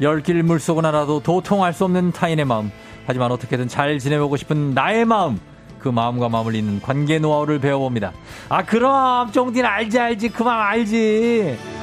열길 물속은 알아도 도통할 수 없는 타인의 마음. 하지만 어떻게든 잘 지내보고 싶은 나의 마음. 그 마음과 잇는 관계 노하우를 배워봅니다. 아, 그럼, 쫑디는 알지, 알지. 그 마음 알지.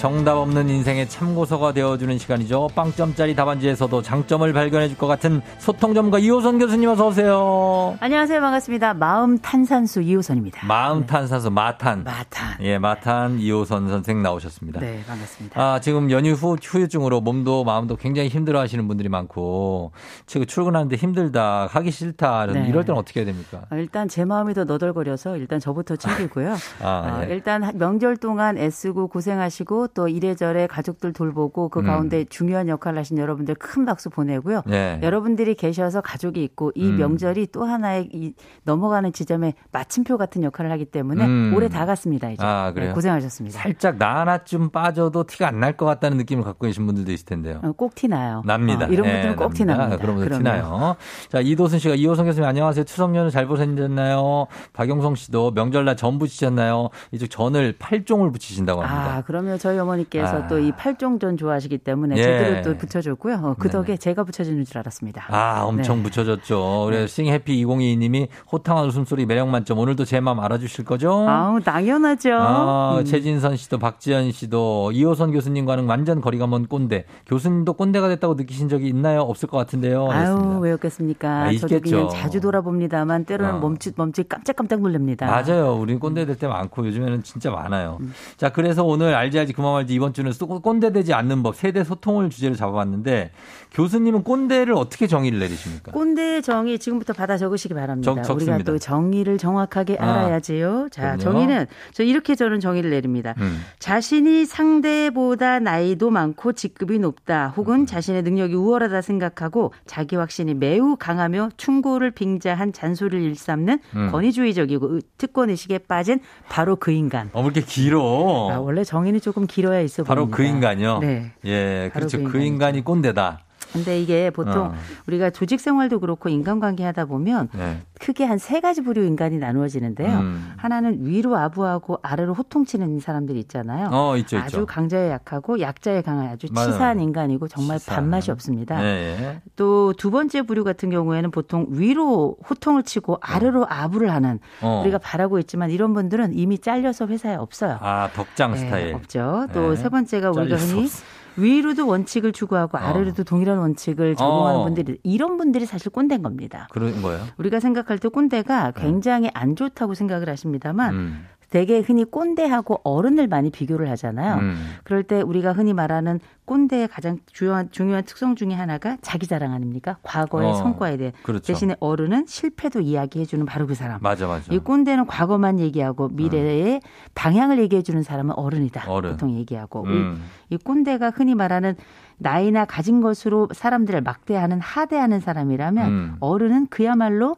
정답 없는 인생의 참고서가 되어주는 시간이죠. 빵점짜리 답안지에서도 장점을 발견해줄 것 같은 소통 전문가 이호선 교수님 어서 오세요. 안녕하세요. 반갑습니다. 마음 탄산수 이호선입니다. 마음 탄산수 마탄. 마탄. 예, 마탄 이호선 선생 나오셨습니다. 네, 반갑습니다. 아, 지금 연휴 후 후유증으로 몸도 마음도 굉장히 힘들어 하시는 분들이 많고 지금 출근하는데 힘들다, 하기 싫다. 네. 이럴 때는 어떻게 해야 됩니까? 어, 일단 제 마음이 더 너덜거려서 일단 저부터 챙기고요. 아, 어, 예. 일단 명절 동안 애쓰고 고생하시고 또 이래저래 가족들 돌보고 그 음. 가운데 중요한 역할을 하신 여러분들 큰 박수 보내고요. 네. 여러분들이 계셔서 가족이 있고 이 음. 명절이 또 하나의 이 넘어가는 지점에 마침표 같은 역할을 하기 때문에 음. 올해 다 갔습니다. 이제 아, 그래요? 네, 고생하셨습니다. 살짝 나 하나쯤 빠져도 티가 안 날 것 같다는 느낌을 갖고 계신 분들도 있을 텐데요. 어, 꼭 티나요. 납니다. 어, 이런 예, 분들은 꼭 티납니다. 그런 분들. 티나요. 자, 이도순 씨가 이호성 교수님 안녕하세요. 추석 연휴 잘 보내셨나요? 박용성 씨도 명절날 전 붙이셨나요? 이쪽 전을 팔종을 붙이신다고 합니다. 아, 그러면 저희 어머니께서 아. 또이 팔종전 좋아하시기 때문에 예. 제대로 또 붙여줬고요. 어, 그 네네. 덕에 제가 붙여주는 줄 알았습니다. 아, 엄청 네. 붙여졌죠. 그래서 싱해피 2022님이 호탕한 웃음소리 매력 만점. 오늘도 제 마음 알아주실 거죠? 아우, 당연하죠. 아, 음. 최진선 씨도 박지현 씨도 이호선 교수님과는 완전 거리가 먼 꼰대. 교수님도 꼰대가 됐다고 느끼신 적이 있나요? 없을 것 같은데요. 아유. 왜 없겠습니까? 아, 저도. 그냥 자주 돌아봅니다만 때로는 어. 멈칫 멈칫 깜짝깜짝 놀랍니다. 맞아요. 우리 꼰대 될 때 많고 요즘에는 진짜 많아요. 음. 자, 그래서 오늘 알지 알지 그만 말지 이번 주는 쏘- 꼰대 되지 않는 법 세대 소통을 주제로 잡아봤는데 교수님은 꼰대를 어떻게 정의를 내리십니까? 꼰대의 정의 지금부터 받아 적으시기 바랍니다. 적-. 우리가 또 정의를 정확하게 아, 알아야지요. 자, 그럼요. 정의는 저 이렇게 저는 정의를 내립니다. 음. 자신이 상대보다 나이도 많고 직급이 높다 음. 혹은 자신의 능력이 우월하다 생각하고 자기 확신이 매우 강하며 충고를 빙자한 잔소리를 일삼는 음. 권위주의적이고 의- 특권의식에 빠진 바로 그 인간. 어, 왜 이렇게 길어? 아, 원래 정의는 조금 길 어야 있어 바로 보입니다. 그 인간이요? 네. 예, 바로 그렇죠. 그 그. 인간이 꼰대다. 근데 이게 보통 어. 우리가 조직 생활도 그렇고 인간관계 하다 보면 네. 크게 한 세 가지 부류 인간이 나누어지는데요. 음. 하나는 위로 아부하고 아래로 호통치는 사람들이 있잖아요. 어, 있죠, 있죠. 아주 강자에 약하고 약자에 강한 아주 맞아요. 치사한 인간이고 정말 치사한. 밥맛이 없습니다. 예, 예. 또두 번째 부류 같은 경우에는 보통 위로 호통을 치고 아래로 아부를 하는 어. 우리가 바라고 있지만 이런 분들은 이미 잘려서 회사에 없어요. 아, 덕장 네, 스타일. 없죠. 또 네. 세 번째가 우리가 흔히 없어. 위로도 원칙을 추구하고 어. 아래로도 동일한 원칙을 적용하는 어. 분들이 이런 분들이 사실 꼰대인 겁니다. 그런 거예요? 우리가 생각할 때 꼰대가 굉장히 안 좋다고 생각을 하십니다만 음. 되게 흔히 꼰대하고 어른을 많이 비교를 하잖아요. 음. 그럴 때 우리가 흔히 말하는 꼰대의 가장 중요한, 중요한 특성 중에 하나가 자기 자랑 아닙니까? 과거의 어, 성과에 대해. 그렇죠. 대신에 어른은 실패도 이야기해주는 바로 그 사람. 맞아, 맞아. 이 꼰대는 과거만 얘기하고 미래의 방향을 얘기해주는 사람은 어른이다. 어른. 보통 얘기하고. 음. 이 꼰대가 흔히 말하는 나이나 가진 것으로 사람들을 막대하는 하대하는 사람이라면 음. 어른은 그야말로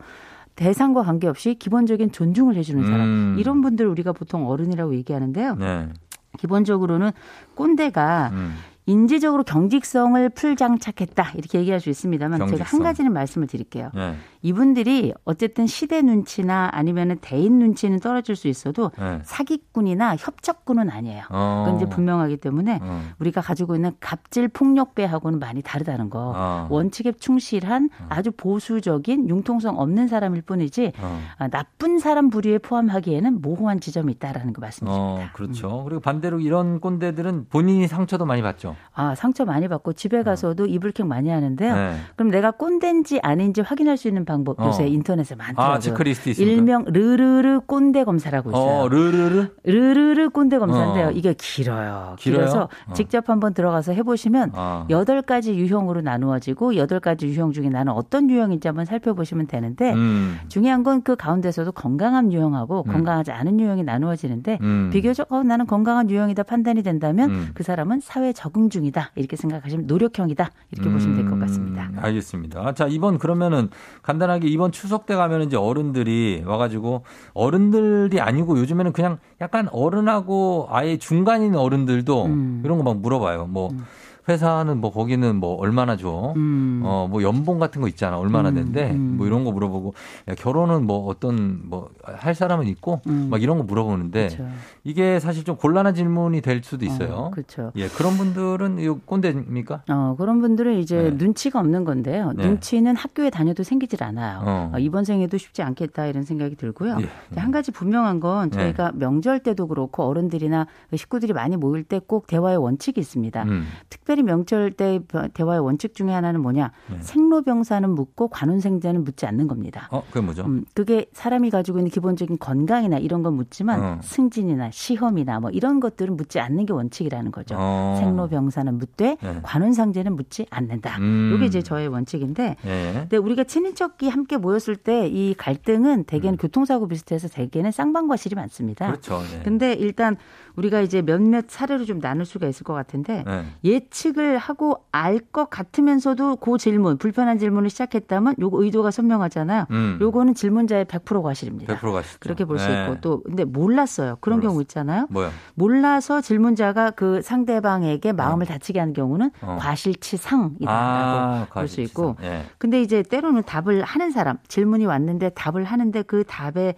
대상과 관계없이 기본적인 존중을 해주는 사람. 음. 이런 분들 우리가 보통 어른이라고 얘기하는데요. 네. 기본적으로는 꼰대가 음. 인지적으로 경직성을 풀장착했다 이렇게 얘기할 수 있습니다만 제가 한 경직성. 가지는 말씀을 드릴게요. 네. 이분들이 어쨌든 시대 눈치나 아니면은 대인 눈치는 떨어질 수 있어도 네. 사기꾼이나 협착꾼은 아니에요. 어. 그건 이제 분명하기 때문에 어. 우리가 가지고 있는 갑질 폭력배하고는 많이 다르다는 거. 어. 원칙에 충실한 아주 보수적인 융통성 없는 사람일 뿐이지 어. 아, 나쁜 사람 부류에 포함하기에는 모호한 지점이 있다라는 거 말씀드립니다. 어, 그렇죠. 그리고 반대로 이런 꼰대들은 본인이 상처도 많이 받죠. 아 상처 많이 받고 집에 어. 가서도 이불킥 많이 하는데요. 네. 그럼 내가 꼰대인지 아닌지 확인할 수 있는 방법 어. 요새 인터넷에 많더라고요. 아, 체크리스트 있습니까? 일명 르르르 꼰대 검사라고 있어요. 어, 르르르? 르르르 꼰대 검사인데요. 어. 이게 길어요. 길어요? 길어서 어. 직접 한번 들어가서 해보시면 아. 여덟 가지 유형으로 나누어지고 여덟 가지 유형 중에 나는 어떤 유형인지 한번 살펴보시면 되는데 음. 중요한 건 그 가운데서도 건강한 유형하고 음. 건강하지 않은 유형이 나누어지는데 음. 비교적 어, 나는 건강한 유형이다 판단이 된다면 음. 그 사람은 사회 적응 중이다 이렇게 생각하시면 노력형이다 이렇게 보시면 될 것 같습니다. 음, 알겠습니다. 자, 이번 그러면은 간단하게 이번 추석 때 가면 이제 어른들이 와가지고 어른들이 아니고 요즘에는 그냥 약간 어른하고 아예 중간인 어른들도 음. 이런 거 막 물어봐요. 뭐 회사는 뭐 거기는 뭐 얼마나 줘? 음. 어, 뭐 연봉 같은 거 있잖아. 얼마나 음, 된대? 음. 뭐 이런 거 물어보고 야, 결혼은 뭐 어떤 뭐 할 사람은 있고 음. 막 이런 거 물어보는데 그렇죠. 이게 사실 좀 곤란한 질문이 될 수도 있어요. 어, 그렇죠. 예, 그런 분들은 이 꼰대입니까? 어, 그런 분들은 이제 네. 눈치가 없는 건데요. 네. 눈치는 학교에 다녀도 생기질 않아요. 어. 어, 이번 생에도 쉽지 않겠다 이런 생각이 들고요. 예. 한 가지 분명한 건 네. 저희가 명절 때도 그렇고 어른들이나 식구들이 많이 모일 때 꼭 대화의 원칙이 있습니다. 음. 특별히 명절 때 대화의 원칙 중에 하나는 뭐냐? 네. 생로병사는 묻고 관운생자는 묻지 않는 겁니다. 어, 그게 뭐죠? 음, 그게 사람이 가지고 있는 기본적인 건강이나 이런 건 묻지만 어. 승진이나 시험이나 뭐 이런 것들은 묻지 않는 게 원칙이라는 거죠. 어. 생로병사는 묻되 네. 관운상제는 묻지 않는다. 음. 이게 이제 저의 원칙인데 예. 근데 우리가 친인척이 함께 모였을 때 이 갈등은 대개는 교통사고 비슷해서 대개는 쌍방과 실이 많습니다. 음. 그렇죠. 네. 근데 일단 우리가 이제 몇몇 사례로 좀 나눌 수가 있을 것 같은데 네. 예측을 하고 알 것 같으면서도 그 질문 불편한 질문을 시작했다면 요거 의도가 선명하잖아요. 음. 요거는 질문자의 100% 과실입니다. 100% 가시죠. 그렇게 볼수 네. 있고 또 근데 몰랐어요. 그런 몰랐어. 경우 있잖아요. 뭐야? 몰라서 질문자가 그 상대방에게 마음을 다치게 하는 경우는 어. 과실치상이다라고 아, 볼수 있고 예. 근데 이제 때로는 답을 하는 사람 질문이 왔는데 답을 하는데 그 답의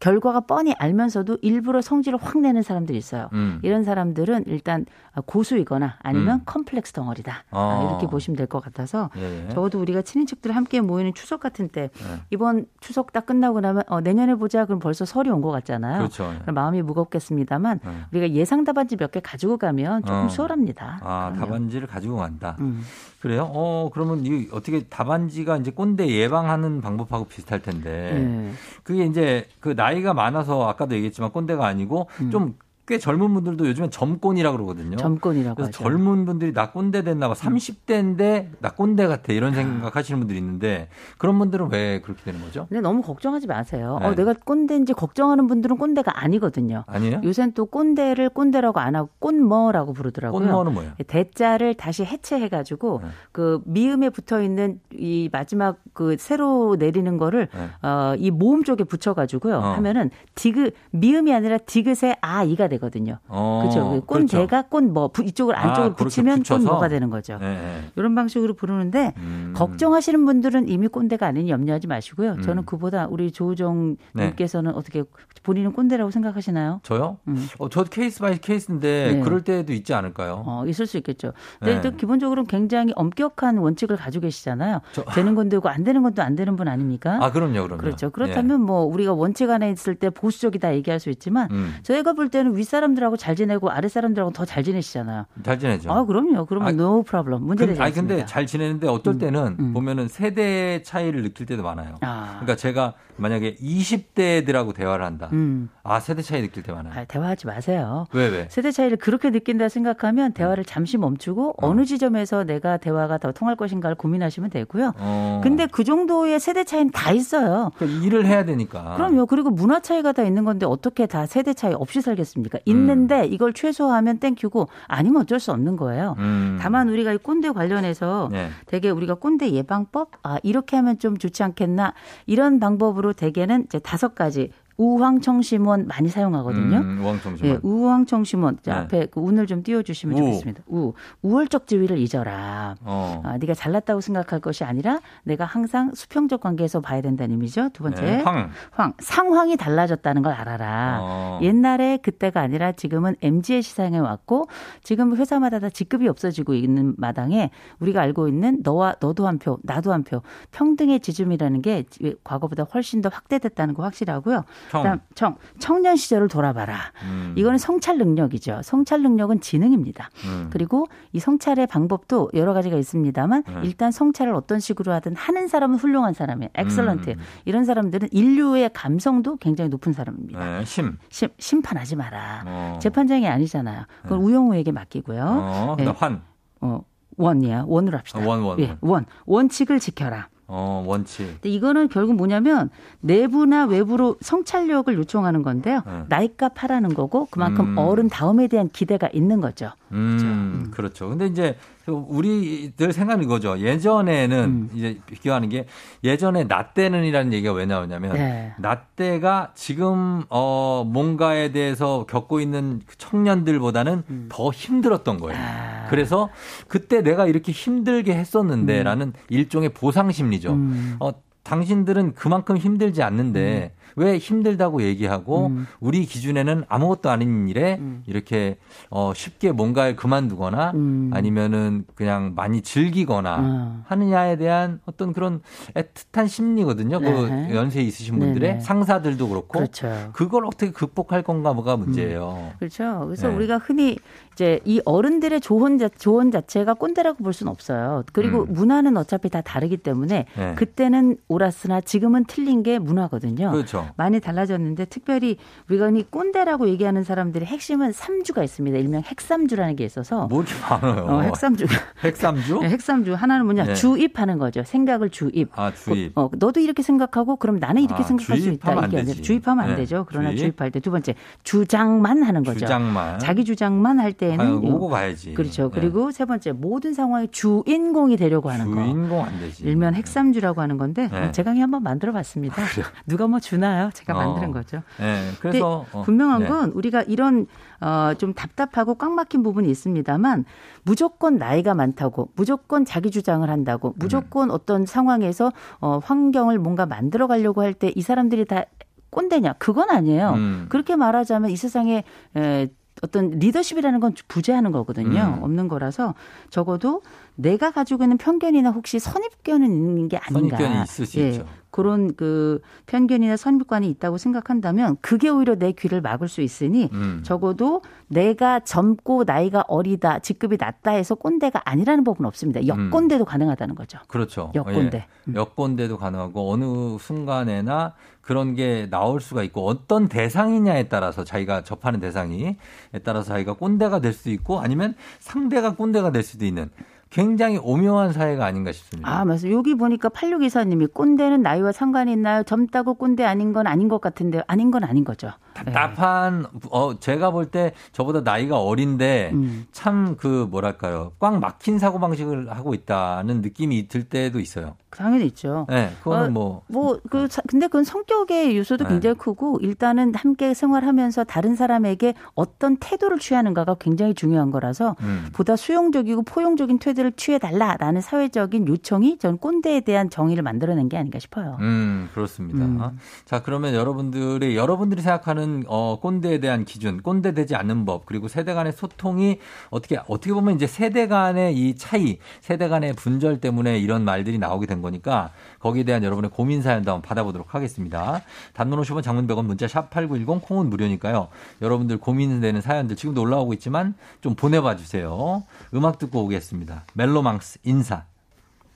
결과가 뻔히 알면서도 일부러 성질을 확 내는 사람들이 있어요. 음. 이런 사람들은 일단 고수이거나 아니면 음. 컴플렉스 덩어리다. 어. 아, 이렇게 보시면 될 것 같아서 예. 예. 적어도 우리가 친인척들 함께 모이는 추석 같은 때 네. 이번 추석 딱 끝나고 나면 어, 내년에 보자 그럼 벌써 설이 온 것 같잖아요. 그렇죠. 예. 마음이 무겁겠습니다만 네. 우리가 예상 답안지 몇 개 가지고 가면 조금 어. 수월합니다. 아, 그럼요. 답안지를 가지고 간다. 음. 그래요? 어, 그러면 이 어떻게 답안지가 이제 꼰대 예방하는 방법하고 비슷할 텐데. 네. 그게 이제 그 나이가 많아서 아까도 얘기했지만 꼰대가 아니고 좀 꽤 젊은 분들도 요즘엔 점꼰이라고 그러거든요. 음. 점권이라고 그래서 하죠. 젊은 분들이 나 꼰대 됐나 봐. 30대인데 나 꼰대 같아. 이런 생각하시는 분들이 있는데 그런 분들은 왜 그렇게 되는 거죠? 근데 너무 걱정하지 마세요. 네. 어, 내가 꼰대인지 걱정하는 분들은 꼰대가 아니거든요. 아니에요? 요새는 또 꼰대를 꼰대라고 안 하고 꼰머라고 부르더라고요. 꼰머는 뭐예요? 대자를 다시 해체해 가지고 네. 그 미음에 붙어 있는 이 마지막 그 새로 내리는 거를 네. 어, 이 모음 쪽에 붙여 가지고요 어. 하면은 디귿 미음이 아니라 디귿의 아 이가 되 거든요. 어, 그렇죠. 꼰대가 꼰뭐 이쪽을 아, 안쪽으로 그렇게 붙이면 붙여서? 꼰뭐가 되는 거죠. 네, 네. 이런 방식으로 부르는데 음. 걱정하시는 분들은 이미 꼰대가 아니니 염려하지 마시고요. 음. 저는 그보다 우리 조우정 네. 님께서는 어떻게 본인은 꼰대라고 생각하시나요? 저요? 음. 어, 저 case by case인데 네. 그럴 때도 있지 않을까요? 어, 있을 수 있겠죠. 근데 네. 또 기본적으로 굉장히 엄격한 원칙을 가지고 계시잖아요. 저- 되는 건 되고 안 되는 건또안 되는 분 아닙니까? 아, 그럼요, 그럼요. 그렇죠. 그렇다면 뭐 우리가 원칙 안에 있을 때 보수적이다 얘기할 수 있지만 예. 음, 저희가 볼 때는 윗사람들하고 잘 지내고 아랫사람들하고 더 잘 지내시잖아요. 잘 지내죠. 아, 그럼요. 그러면 아, no problem. 문제되지 근- 아니. 근데 잘 지내는데 어떨 때는 음. 보면은 세대 차이를 느낄 때도 많아요. 아. 그러니까 제가 만약에 20대들하고 대화를 한다. 음. 아 세대 차이 느낄 때 많아요. 아, 대화하지 마세요. 왜 왜? 세대 차이를 그렇게 느낀다 생각하면 대화를 잠시 멈추고 어. 느 지점에서 내가 대화가 더 통할 것인가를 고민하시면 되고요. 어. 근데 그 정도의 세대 차이는 다 있어요. 그러니까 일을 해야 되니까. 그럼요. 그리고 문화 차이가 다 있는 건데 어떻게 다 세대 차이 없이 살겠습니까? 있는데 이걸 최소화하면 땡큐고 아니면 어쩔 수 없는 거예요. 음. 다만 우리가 이 꼰대 관련해서 네. 되게 우리가 꼰대 예방법 아 이렇게 하면 좀 좋지 않겠나 이런 방법으로 대개는 이제 다섯 가지 우황청심원 많이 사용하거든요. 음, 우왕청심원. 예, 우황청심원 자, 네. 앞에 그 운을 좀 띄워주시면 우. 좋겠습니다. 우 우월적 지위를 잊어라. 어. 아, 네가 잘났다고 생각할 것이 아니라 내가 항상 수평적 관계에서 봐야 된다는 의미죠. 두 번째 네, 황. 황 상황이 달라졌다는 걸 알아라. 어. 옛날에 그때가 아니라 지금은 MG의 시장에 왔고 지금 회사마다 다 직급이 없어지고 있는 마당에 우리가 알고 있는 너와 너도 한 표, 나도 한 표, 평등의 지점이라는 게 과거보다 훨씬 더 확대됐다는 거 확실하고요. 청. 그다음 청 청년 시절을 돌아봐라. 음. 이거는 성찰 능력이죠. 성찰 능력은 지능입니다. 음. 그리고 이 성찰의 방법도 여러 가지가 있습니다만 네. 일단 성찰을 어떤 식으로 하든 하는 사람은 훌륭한 사람이에요. Excellent. 음. 이런 사람들은 인류의 감성도 굉장히 높은 사람입니다. 네, 심. 심, 심판하지 마라. 어. 재판장이 아니잖아요. 그건 우영우에게 맡기고요. 어, 네. 환. 어, 원이야. 원으로 합시다. 어, 원, 원, 예, 원. 원칙을 지켜라. 어, 원칙. 근데 이거는 결국 뭐냐면 내부나 외부로 성찰력을 요청하는 건데요. 네. 나이값 하라는 거고 그만큼 음. 어른 다음에 대한 기대가 있는 거죠. 음, 그렇죠. 근데 이제 우리들 생각은 이거죠. 예전에는 음. 이제 비교하는 게 예전에 나 때는이라는 얘기가 왜 나오냐면 네. 나 때가 지금 어 뭔가에 대해서 겪고 있는 그 청년들보다는 더 힘들었던 거예요. 음. 아. 그래서 그때 내가 이렇게 힘들게 했었는데라는 일종의 보상 심리죠. 음. 어 당신들은 그만큼 힘들지 않는데 왜 힘들다고 얘기하고 음. 우리 기준에는 아무것도 아닌 일에 이렇게 어 쉽게 뭔가를 그만두거나 음. 아니면은 그냥 많이 즐기거나 어. 하느냐에 대한 어떤 그런 애틋한 심리거든요. 네. 그 연세 있으신 분들의 네네. 상사들도 그렇고 그렇죠. 그걸 어떻게 극복할 건가 뭐가 문제예요. 그렇죠. 그래서 네. 우리가 흔히 이제 이 어른들의 조언, 자, 조언 자체가 꼰대라고 볼 수는 없어요. 그리고 음. 문화는 어차피 다 다르기 때문에 네. 그때는 옳았으나 지금은 틀린 게 문화거든요. 그렇죠. 많이 달라졌는데 특별히 우리가 흔히 꼰대라고 얘기하는 사람들의 핵심은 삼주가 있습니다. 일명 핵삼주라는 게 있어서 뭐 이렇게 많아요. 어, 핵삼주. 핵삼주? 네, 핵삼주 하나는 뭐냐 네. 주입하는 거죠. 생각을 주입. 아, 주입. 어, 너도 이렇게 생각하고 그럼 나는 이렇게 아, 생각할 수 있다. 안 이게 아니라. 주입하면 안 네, 되죠. 그러나 주입. 주입. 할 때 두 번째 주장만 하는 거죠. 주장만. 자기 주장만 할 때는 아유, 오고 가야지. 그렇죠. 네. 그리고 세 번째 모든 상황의 주인공이 되려고 하는 거. 주인공 안 되지. 일면 핵삼주라고 하는 건데 네. 제가 그냥 한번 만들어 봤습니다. 누가 뭐 주나요? 제가 어. 만드는 거죠. 네, 그래서 어, 분명한 네. 건 우리가 이런 어, 좀 답답하고 꽉 막힌 부분이 있습니다만 무조건 나이가 많다고 무조건 자기 주장을 한다고 음. 무조건 어떤 상황에서 어, 환경을 뭔가 만들어 가려고 할 때 이 사람들이 다 꼰대냐 그건 아니에요. 음. 그렇게 말하자면 이 세상에 에, 어떤 리더십이라는 건 부재하는 거거든요. 음. 없는 거라서 적어도 내가 가지고 있는 편견이나 혹시 선입견은 있는 게 아닌가. 선입견이 있을 수 예. 있죠. 그런 그 편견이나 선입관이 있다고 생각한다면 그게 오히려 내 귀를 막을 수 있으니 음. 적어도 내가 젊고 나이가 어리다, 직급이 낮다 해서 꼰대가 아니라는 법은 없습니다. 역꼰대도 가능하다는 거죠. 그렇죠. 여꼰대. 예. 여꼰대도 가능하고 어느 순간에나 그런 게 나올 수가 있고 어떤 대상이냐에 따라서 자기가 접하는 대상이에 따라서 자기가 꼰대가 될 수도 있고 아니면 상대가 꼰대가 될 수도 있는 굉장히 오묘한 사회가 아닌가 싶습니다. 아, 맞아요. 여기 보니까 8624님이 꼰대는 나이와 상관이 있나요? 젊다고 꼰대 아닌 건 아닌 것 같은데 아닌 건 아닌 거죠. 답답한 어 제가 볼 때 저보다 나이가 어린데 음. 참그 뭐랄까요 꽉 막힌 사고 방식을 하고 있다는 느낌이 들 때도 있어요. 당연히 있죠. 네, 그거는 어, 뭐 뭐, 그, 사- 근데 그건 성격의 요소도 네. 굉장히 크고, 일단은 함께 생활하면서 다른 사람에게 어떤 태도를 취하는가가 굉장히 중요한 거라서, 음. 보다 수용적이고 포용적인 태도를 취해 달라라는 사회적인 요청이 전 꼰대에 대한 정의를 만들어낸 게 아닌가 싶어요. 음, 그렇습니다. 음. 자, 그러면 여러분들이, 여러분들이 생각하는, 어, 꼰대에 대한 기준, 꼰대 되지 않는 법, 그리고 세대 간의 소통이 어떻게, 어떻게 보면 이제 세대 간의 이 차이, 세대 간의 분절 때문에 이런 말들이 나오게 된 거니까 거기에 대한 여러분의 고민 사연도 한번 받아보도록 하겠습니다. 단문 50원 장문 100원 문자 샵 8910 콩은 무료니까요. 여러분들 고민되는 사연들 지금도 올라오고 있지만 좀 보내봐 주세요. 음악 듣고 오겠습니다. 멜로망스 인사.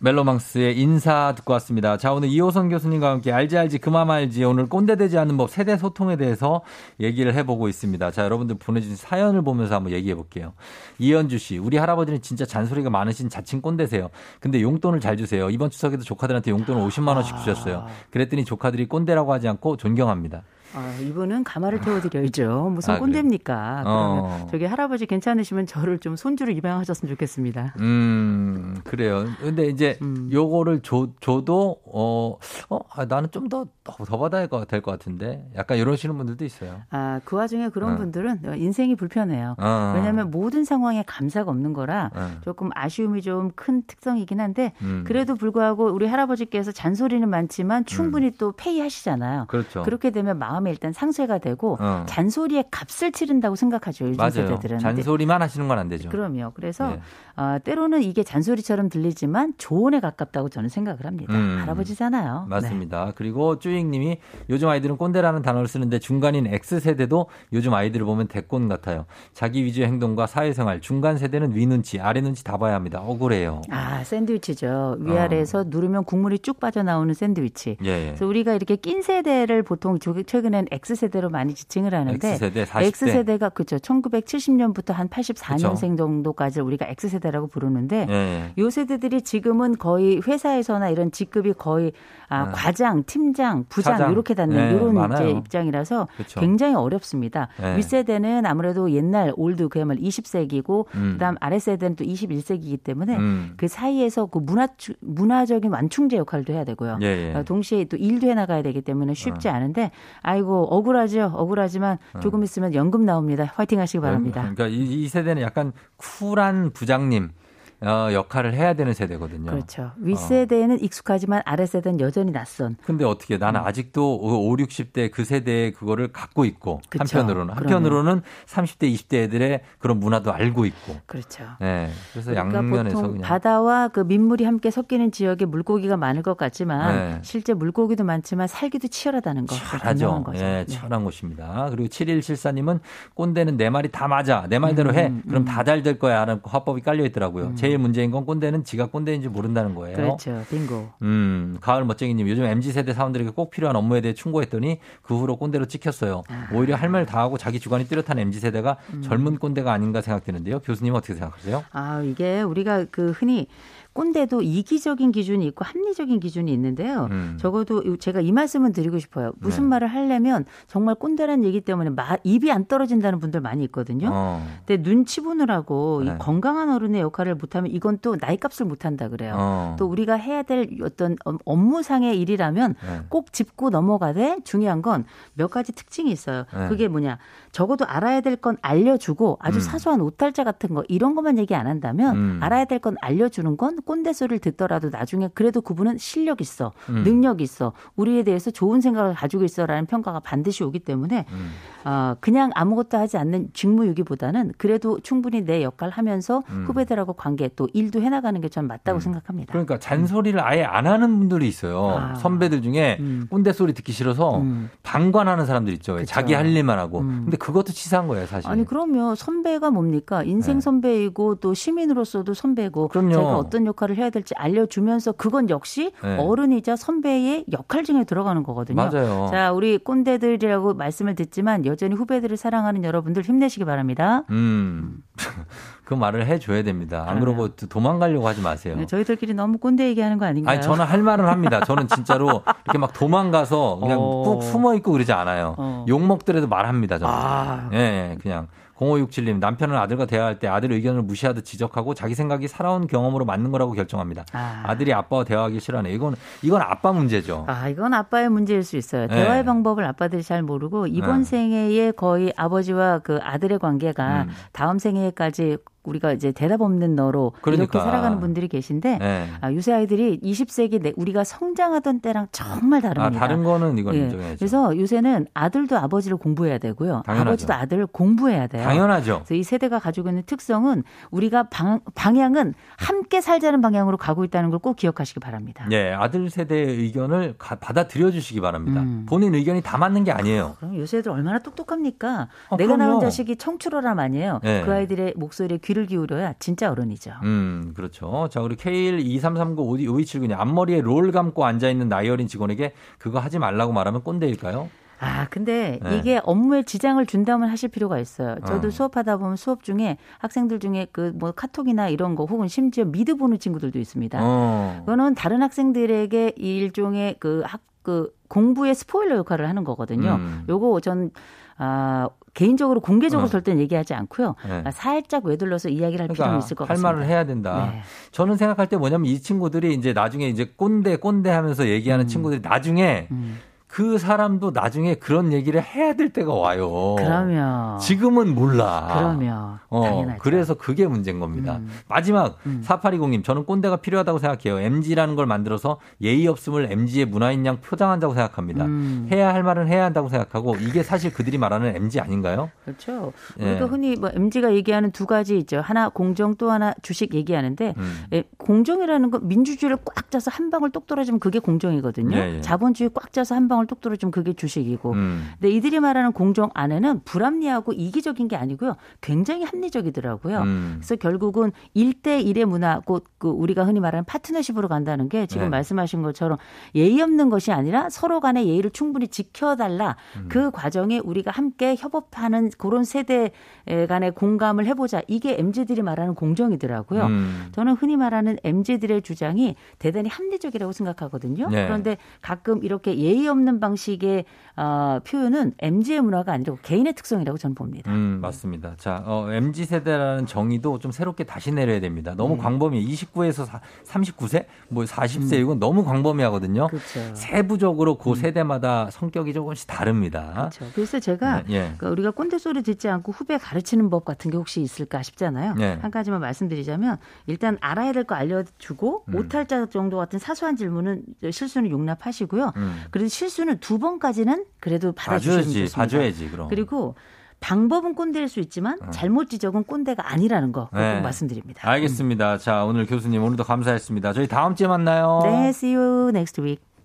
멜로망스의 인사 듣고 왔습니다. 자, 오늘 이호선 교수님과 함께 알지 알지 그만 알지 오늘 꼰대 되지 않는 법 세대 소통에 대해서 얘기를 해보고 있습니다. 자, 여러분들 보내주신 사연을 보면서 한번 얘기해 볼게요. 이현주 씨, 우리 할아버지는 진짜 잔소리가 많으신 자칭 꼰대세요. 근데 용돈을 잘 주세요. 이번 추석에도 조카들한테 용돈을 50만 원씩 주셨어요. 그랬더니 조카들이 꼰대라고 하지 않고 존경합니다. 아, 이분은 가마를 태워드려야죠. 무슨 아? 꼰대입니까? 어. 저기 할아버지 괜찮으시면 저를 좀 손주로 입양하셨으면 좋겠습니다. 음, 그래요. 근데 이제 음. 요거를 줘, 줘도, 어, 어, 아, 나는 좀 더, 더, 더 받아야 될 것 같은데. 약간 이러시는 분들도 있어요. 아, 그 와중에 그런 어. 분들은 인생이 불편해요. 어. 왜냐하면 모든 상황에 감사가 없는 거라 어. 조금 아쉬움이 좀 큰 특성이긴 한데 음. 그래도 불구하고 우리 할아버지께서 잔소리는 많지만 충분히 또 페이하시잖아요. 그렇죠. 그렇게 되면 마음이 마음에 일단 상쇄가 되고 어. 잔소리의 값을 치른다고 생각하죠. 요즘 맞아요. 세대들은. 잔소리만 하시는 건 안 되죠. 그럼요. 그래서 네. 어, 때로는 이게 잔소리처럼 들리지만 조언에 가깝다고 저는 생각을 합니다. 음. 할아버지잖아요. 네. 맞습니다. 그리고 쭈잉님이 요즘 아이들은 꼰대라는 단어를 쓰는데 중간인 X세대도 요즘 아이들을 보면 대꼰 같아요. 자기 위주의 행동과 사회생활, 중간 세대는 위 눈치, 아래 눈치 다 봐야 합니다. 억울해요. 아, 샌드위치죠. 위아래에서 누르면 국물이 쭉 빠져나오는 샌드위치. 예, 예. 그래서 우리가 이렇게 낀 세대를 보통 조- 최근엔 X세대로 많이 지칭을 하는데 X세대, 40대. X세대가 그렇죠. 1970년부터 한 84년생 정도까지 우리가 X세대라고 부르는데 예, 예. 요 세대들이 지금은 거의 회사에서나 이런 직급이 거의 아, 네. 과장, 팀장, 부장 차장. 이렇게 닿는 네, 이런 많아요. 이제 입장이라서 그쵸. 굉장히 어렵습니다. 네. 윗세대는 아무래도 옛날 old 그야말로 20세기고 음. 그다음 아랫세대는 또 21세기이기 때문에 음. 그 사이에서 그 문화 문화적인 완충제 역할도 해야 되고요. 예, 예. 어, 동시에 또 일도 해 나가야 되기 때문에 쉽지 않은데 아이 고 억울하죠. 억울하지만 조금 있으면 연금 나옵니다. 화이팅 하시기 바랍니다. 그러니까 이, 이 세대는 약간 쿨한 부장님 어, 역할을 해야 되는 세대거든요. 그렇죠. 윗세대에는 익숙하지만 아랫세대는 여전히 낯선. 근데 어떻게 나는 아직도 5, 60대 그 세대의 그거를 갖고 있고 그쵸. 한편으로는. 한편으로는 30대 20대 애들의 그런 문화도 알고 있고. 그렇죠. 네. 그래서 그러니까 양면에서 그냥 바다와 그 민물이 함께 섞이는 지역에 물고기가 많을 것 같지만 네. 실제 물고기도 많지만 살기도 치열하다는 거. 치열하죠. 거죠. 예, 네. 치열한 곳입니다. 그리고 7174님은 꼰대는 내 말이 다 맞아. 내 말대로 해. 음, 그럼 다잘 될 거야. 라는 화법이 깔려 있더라고요. 제일 문제인 건 꼰대는 지가 꼰대인지 모른다는 거예요. 그렇죠. 빙고. 음, 가을 멋쟁이님, 요즘 MZ세대 사원들에게 꼭 필요한 업무에 대해 충고했더니 그 후로 꼰대로 찍혔어요. 아. 오히려 할 말 다 하고 자기 주관이 뚜렷한 MZ세대가 음. 젊은 꼰대가 아닌가 생각되는데요. 교수님 어떻게 생각하세요? 아, 이게 우리가 그 흔히 꼰대도 이기적인 기준이 있고 합리적인 기준이 있는데요. 음. 적어도 제가 이 말씀은 드리고 싶어요. 무슨 네. 말을 하려면 정말 꼰대라는 얘기 때문에 마- 입이 안 떨어진다는 분들 많이 있거든요. 어, 근데 눈치 보느라고 네. 이 건강한 어른의 역할을 못하면 이건 또 나이값을 못한다 그래요. 어. 또 우리가 해야 될 어떤 업무상의 일이라면 네. 꼭 짚고 넘어가되 중요한 건 몇 가지 특징이 있어요. 네. 그게 뭐냐. 적어도 알아야 될 건 알려주고 아주 음. 사소한 오탈자 같은 거 이런 것만 얘기 안 한다면 음. 알아야 될 건 알려주는 건 꼰대 소리를 듣더라도 나중에 그래도 그분은 실력 있어. 음. 능력 있어. 우리에 대해서 좋은 생각을 가지고 있어라는 평가가 반드시 오기 때문에 음. 어, 그냥 아무것도 하지 않는 직무유기보다는 그래도 충분히 내 역할 하면서 음. 후배들하고 관계 또 일도 해나가는 게 전 맞다고 생각합니다. 그러니까 잔소리를 아예 안 하는 분들이 있어요. 아. 선배들 중에 음. 꼰대 소리 듣기 싫어서 음. 방관하는 사람들 있죠. 그쵸. 자기 할 일만 하고. 음. 근데 그것도 치사한 거예요, 사실. 아니 그러면 선배가 뭡니까 인생 네. 선배이고 또 시민으로서도 선배고 그럼요. 자기가 어떤 역할을 해야 될지 알려주면서 그건 역시 네. 어른이자 선배의 역할 중에 들어가는 거거든요. 맞아요. 자 우리 꼰대들이라고 말씀을 듣지만 여전히 후배들을 사랑하는 여러분들 힘내시기 바랍니다. 음. 그 말을 해줘야 됩니다. 안. 그러고 도망가려고 하지 마세요. 네, 저희들끼리 너무 꼰대 얘기하는 거 아닌가요? 아니 저는 할 말은 합니다. 저는 진짜로 이렇게 막 도망가서 그냥 어. 꾹 숨어 있고 그러지 않아요. 어. 욕 먹더라도 말합니다. 저는. 아. 예, 예, 그냥 0567님 남편은 아들과 대화할 때 아들 의견을 무시하듯 지적하고 자기 생각이 살아온 경험으로 맞는 거라고 결정합니다. 아. 아들이 아빠와 대화하기 싫어하네. 이건 이건 아빠 문제죠. 아, 이건 아빠의 문제일 수 있어요. 네. 대화의 방법을 아빠들이 잘 모르고 이번 네. 생애에 거의 아버지와 그 아들의 관계가 음. 다음 생애까지 우리가 이제 대답 없는 너로 이렇게 그러니까. 살아가는 분들이 계신데 네. 아, 요새 아이들이 20세기 내 우리가 성장하던 때랑 정말 아, 다릅니다. 다른 거는 이건 예. 인정해야죠. 그래서 요새는 아들도 아버지를 공부해야 되고요. 당연하죠. 아버지도 아들을 공부해야 돼요. 당연하죠. 그래서 이 세대가 가지고 있는 특성은 우리가 방, 방향은 함께 살자는 방향으로 가고 있다는 걸 꼭 기억하시기 바랍니다. 예, 아들 세대의 의견을 가- 받아들여 주시기 바랍니다. 음. 본인 의견이 다 맞는 게 아니에요. 그럼 요새 애들 얼마나 똑똑합니까? 어, 내가 낳은 그럼요. 자식이 청출어람 아니에요. 네. 그 아이들의 목소리에 귀를 기울여야 진짜 어른이죠. 음, 그렇죠. 자, 우리 K123395279님 앞머리에 롤 감고 앉아 있는 나이 어린 직원에게 그거 하지 말라고 말하면 꼰대일까요? 아, 근데 네. 이게 업무에 지장을 준다면 하실 필요가 있어요. 저도 어. 수업하다 보면 수업 중에 학생들 중에 그 뭐 카톡이나 이런 거 혹은 심지어 미드 보는 친구들도 있습니다. 어. 그거는 다른 학생들에게 이 일종의 그 학, 그 공부의 스포일러 역할을 하는 거거든요. 음. 요거 전, 아, 개인적으로 공개적으로 어. 절대 얘기하지 않고요. 네. 아, 살짝 외둘러서 이야기를 할 필요는 있을 것할 같습니다. 말을 해야 된다. 네. 저는 생각할 때 뭐냐면 이 친구들이 이제 나중에 이제 꼰대 꼰대 하면서 얘기하는 친구들이 나중에 음. 그 사람도 나중에 그런 얘기를 해야 될 때가 와요. 그러면 지금은 몰라. 그러면 어, 당연하죠. 그래서 그게 문제인 겁니다. 음. 마지막 음. 4820님 저는 꼰대가 필요하다고 생각해요. MG라는 걸 만들어서 예의 없음을 MG의 문화인 양 표장한다고 생각합니다. 음. 해야 할 말은 해야 한다고 생각하고 이게 사실 그들이 말하는 MG 아닌가요? 그렇죠. 예. 우리가 흔히 뭐 MG가 얘기하는 두 가지 있죠. 하나 공정 또 하나 주식 얘기하는데 음. 예, 공정이라는 건 민주주의를 꽉 짜서 한 방울 똑 떨어지면 그게 공정이거든요. 예, 예. 자본주의 꽉 짜서 한 방울 똑 떨어지면 그게 주식이고. 음. 근데 이들이 말하는 공정 안에는 불합리하고 이기적인 게 아니고요. 굉장히 합리적이더라고요. 음. 그래서 결국은 일대일의 문화, 곧 그 우리가 흔히 말하는 파트너십으로 간다는 게 지금 네. 말씀하신 것처럼 예의 없는 것이 아니라 서로 간의 예의를 충분히 지켜달라. 음. 그 과정에 우리가 함께 협업하는 그런 세대 간의 공감을 해보자. 이게 MZ들이 말하는 공정이더라고요. 음. 저는 흔히 말하는 MZ들의 주장이 대단히 합리적이라고 생각하거든요. 네. 그런데 가끔 이렇게 예의 없는 방식의 어, 표현은 MZ의 문화가 아니라 개인의 특성이라고 저는 봅니다. 음, 맞습니다. 자, 어, MZ 세대라는 정의도 좀 새롭게 다시 내려야 됩니다. 너무 광범위. 29에서 39세, 뭐 40세 이건 너무 광범위하거든요. 그렇죠. 세부적으로 그 세대마다 성격이 조금씩 다릅니다. 그렇죠. 그래서 제가 네, 예. 그러니까 우리가 꼰대 소리 듣지 않고 후배 가르치는 법 같은 게 혹시 있을까 싶잖아요. 네. 한 가지만 말씀드리자면 일단 알아야 될 거 알려주고 음. 오탈자 정도 같은 사소한 질문은 실수는 용납하시고요. 음. 그래도 실수 는 두 번까지는 그래도 받아주시면 봐줘야지, 좋습니다. 봐줘야지, 그럼. 그리고 방법은 꼰대일 수 있지만 잘못 지적은 꼰대가 아니라는 거꼭 어. 네. 말씀드립니다. 알겠습니다. 자, 오늘 교수님 오늘도 감사했습니다. 저희 다음 주에 만나요. 네, see you next week.